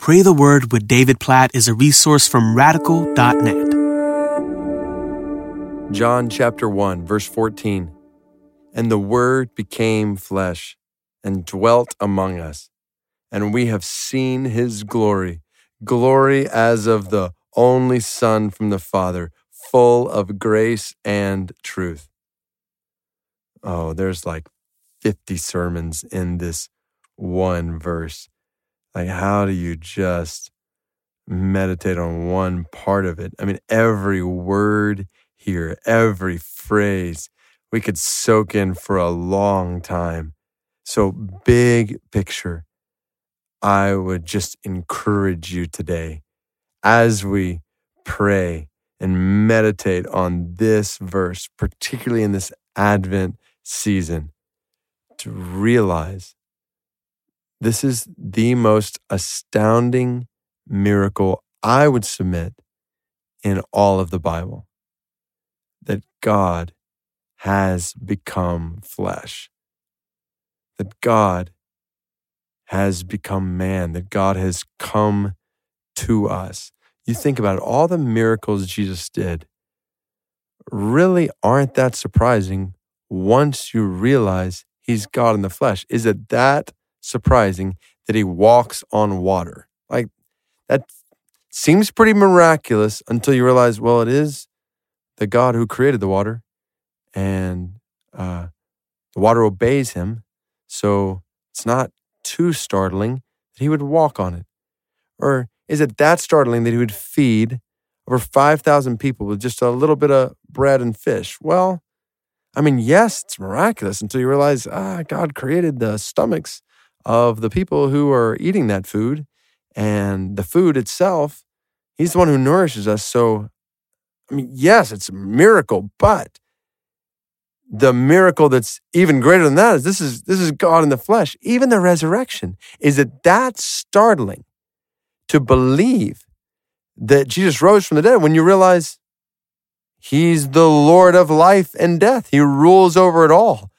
Pray the Word with David Platt is a resource from radical.net. John chapter 1, verse 14. And the Word became flesh and dwelt among us, and we have seen his glory, glory as of the only Son from the Father, full of grace and truth. Oh, there's like 50 sermons in this one verse. Like, how do you just meditate on one part of it? I mean, every word here, every phrase, we could soak in for a long time. So, big picture, I would just encourage you today as we pray and meditate on this verse, particularly in this Advent season, to realize this is the most astounding miracle I would submit in all of the Bible that God has become flesh, that God has become man, that God has come to us. You think about it, all the miracles Jesus did really aren't that surprising once you realize he's God in the flesh. Is it that surprising that he walks on water. Like that seems pretty miraculous until you realize, well, it is the God who created the water, and uh, the water obeys him. So it's not too startling that he would walk on it. Or is it that startling that he would feed over 5,000 people with just a little bit of bread and fish? Well, I mean, yes, it's miraculous until you realize, ah, God created the stomachs of the people who are eating that food and the food itself. He's the one who nourishes us. So, I mean, yes, it's a miracle, but the miracle that's even greater than that is this is this is God in the flesh. Even the resurrection is it that startling to believe that Jesus rose from the dead when you realize He's the Lord of life and death. He rules over it all.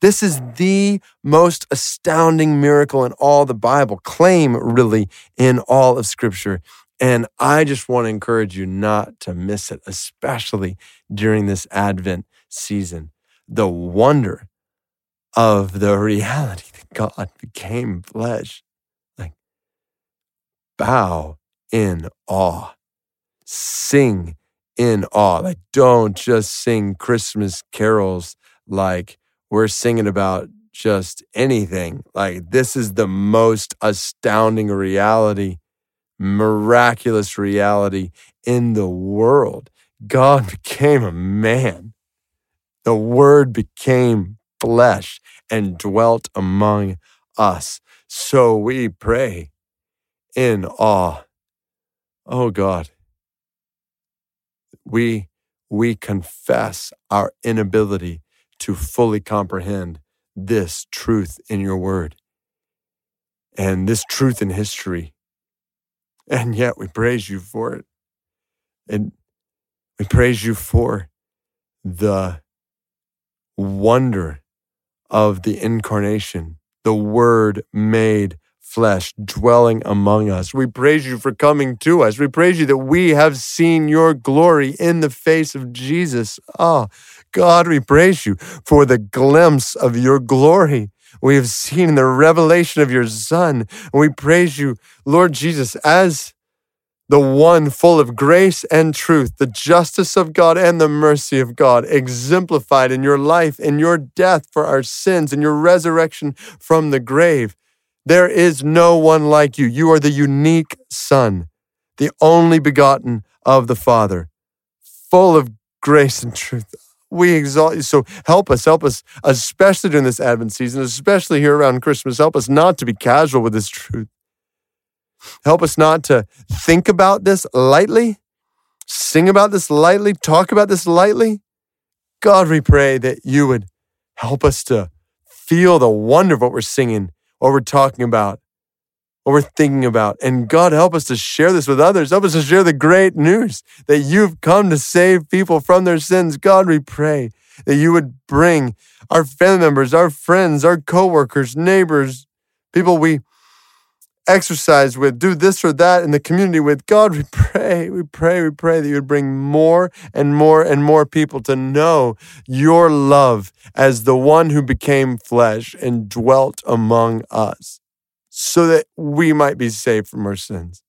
This is the most astounding miracle in all the Bible, claim really in all of Scripture. And I just want to encourage you not to miss it, especially during this Advent season. The wonder of the reality that God became flesh. Like, bow in awe, sing in awe. Like, don't just sing Christmas carols like we're singing about just anything. Like, this is the most astounding reality, miraculous reality in the world. God became a man. The Word became flesh and dwelt among us. So we pray in awe. Oh God, we, we confess our inability to fully comprehend this truth in your word and this truth in history. And yet we praise you for it. And we praise you for the wonder of the incarnation, the word made flesh dwelling among us. We praise you for coming to us. We praise you that we have seen your glory in the face of Jesus. Oh, God, we praise you for the glimpse of your glory we have seen the revelation of your Son. We praise you, Lord Jesus, as the one full of grace and truth, the justice of God and the mercy of God, exemplified in your life, in your death for our sins, in your resurrection from the grave. There is no one like you. You are the unique Son, the only begotten of the Father, full of grace and truth. We exalt you. So help us, help us, especially during this Advent season, especially here around Christmas. Help us not to be casual with this truth. Help us not to think about this lightly, sing about this lightly, talk about this lightly. God, we pray that you would help us to feel the wonder of what we're singing, what we're talking about, what we're thinking about. And God, help us to share this with others. Help us to share the great news that you've come to save people from their sins. God, we pray that you would bring our family members, our friends, our coworkers, neighbors, people we exercise with, do this or that in the community with. God, we pray, we pray, we pray that you would bring more and more and more people to know your love as the one who became flesh and dwelt among us so that we might be saved from our sins.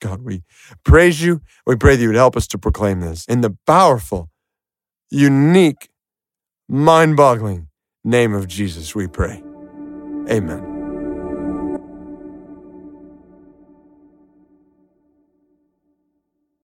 God, we praise you. We pray that you would help us to proclaim this in the powerful, unique, mind boggling name of Jesus, we pray. Amen.